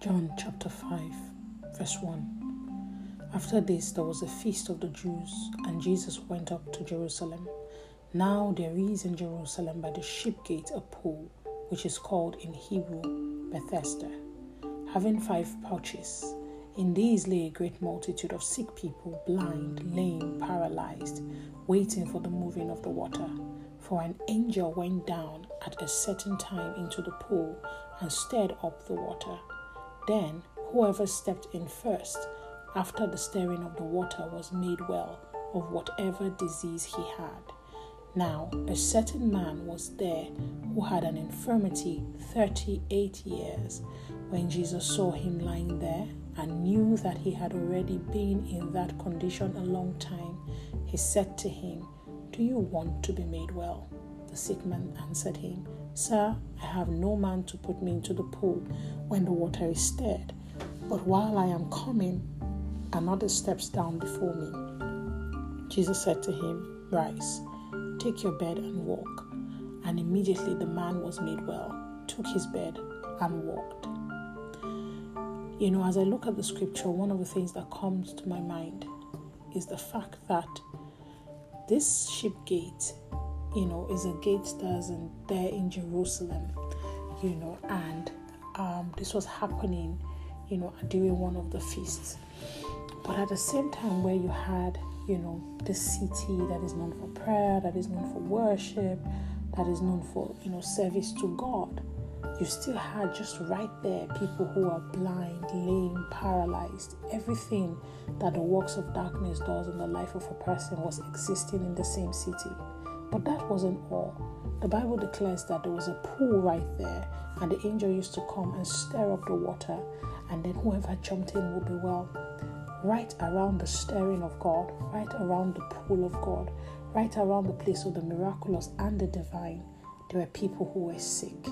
John chapter 5, verse 1. After this, there was a feast of the Jews, and Jesus went up to Jerusalem. Now there is in Jerusalem by the sheep gate a pool, which is called in Hebrew Bethesda, having five pouches. In these lay a great multitude of sick people, blind, lame, paralyzed, waiting for the moving of the water. For an angel went down at a certain time into the pool and stirred up the water. Then whoever stepped in first, after the stirring of the water, was made well of whatever disease he had. Now, a certain man was there who had an infirmity 38 years. When Jesus saw him lying there and knew that he had already been in that condition a long time, he said to him, Do you want to be made well? The sick man answered him, Sir, I have no man to put me into the pool when the water is stirred. But while I am coming, another steps down before me. Jesus said to him, Rise, take your bed and walk. And immediately the man was made well, took his bed, and walked. You know, as I look at the scripture, one of the things that comes to my mind is the fact that this sheep gate you know, is a gate in, there in Jerusalem, you know, and um, this was happening, you know, during one of the feasts. But at the same time, where you had, you know, the city that is known for prayer, that is known for worship, that is known for, you know, service to God, you still had just right there people who are blind, lame, paralyzed. Everything that the works of darkness does in the life of a person was existing in the same city. But that wasn't all. The Bible declares that there was a pool right there, and the angel used to come and stir up the water, and then whoever jumped in would be well. Right around the stirring of God, right around the pool of God, right around the place of the miraculous and the divine, there were people who were sick.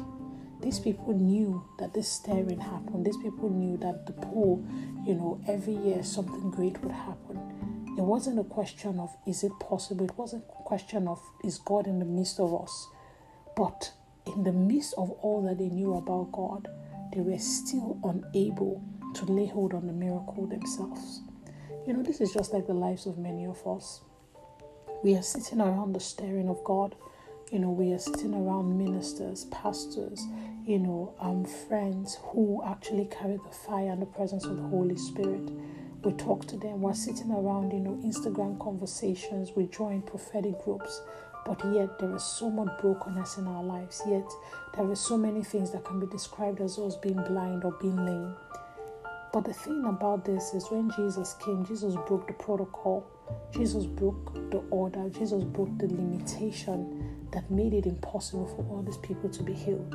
These people knew that this stirring happened. These people knew that the pool, you know, every year something great would happen. It wasn't a question of is it possible, it wasn't a question of is God in the midst of us. But in the midst of all that they knew about God, they were still unable to lay hold on the miracle themselves. You know, this is just like the lives of many of us. We are sitting around the staring of God. You know, we are sitting around ministers, pastors, you know, um, friends who actually carry the fire and the presence of the Holy Spirit we talk to them, we're sitting around, you know, Instagram conversations, we join prophetic groups, but yet there is so much brokenness in our lives. Yet there are so many things that can be described as us being blind or being lame. But the thing about this is when Jesus came, Jesus broke the protocol, Jesus broke the order, Jesus broke the limitation that made it impossible for all these people to be healed.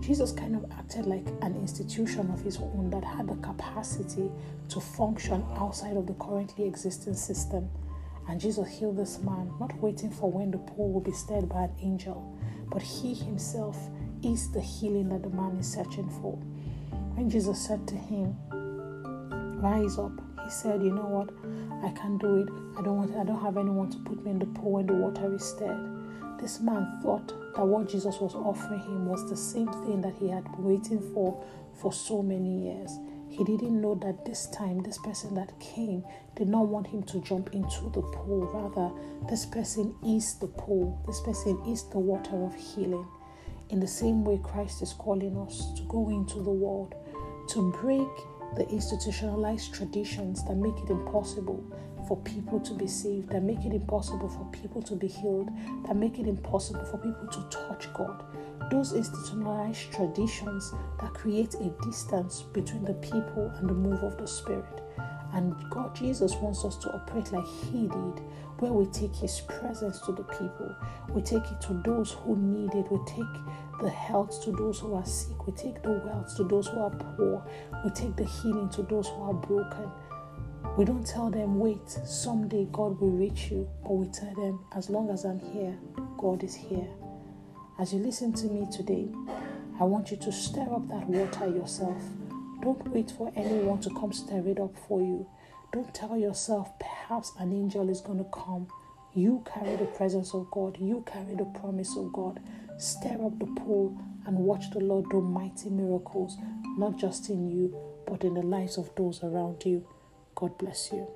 Jesus kind of acted like an institution of his own that had the capacity to function outside of the currently existing system. And Jesus healed this man, not waiting for when the pool will be stirred by an angel, but he himself is the healing that the man is searching for. When Jesus said to him, Rise up, he said, You know what? I can't do it. I don't want I don't have anyone to put me in the pool when the water is stirred. This man thought that what Jesus was offering him was the same thing that he had been waiting for for so many years. He didn't know that this time, this person that came did not want him to jump into the pool. Rather, this person is the pool, this person is the water of healing. In the same way, Christ is calling us to go into the world, to break the institutionalized traditions that make it impossible for people to be saved, that make it impossible for people to be healed, that make it impossible for people to touch God. Those institutionalized traditions that create a distance between the people and the move of the Spirit. And God, Jesus wants us to operate like He did, where we take His presence to the people, we take it to those who need it, we take the health to those who are sick, we take the wealth to those who are poor, we take the healing to those who are broken. We don't tell them, wait, someday God will reach you, but we tell them, as long as I'm here, God is here. As you listen to me today, I want you to stir up that water yourself. Don't wait for anyone to come stir it up for you. Don't tell yourself, perhaps an angel is going to come. You carry the presence of God, you carry the promise of God. Stir up the pool and watch the Lord do mighty miracles. not just in you, but in the lives of those around you. God bless you.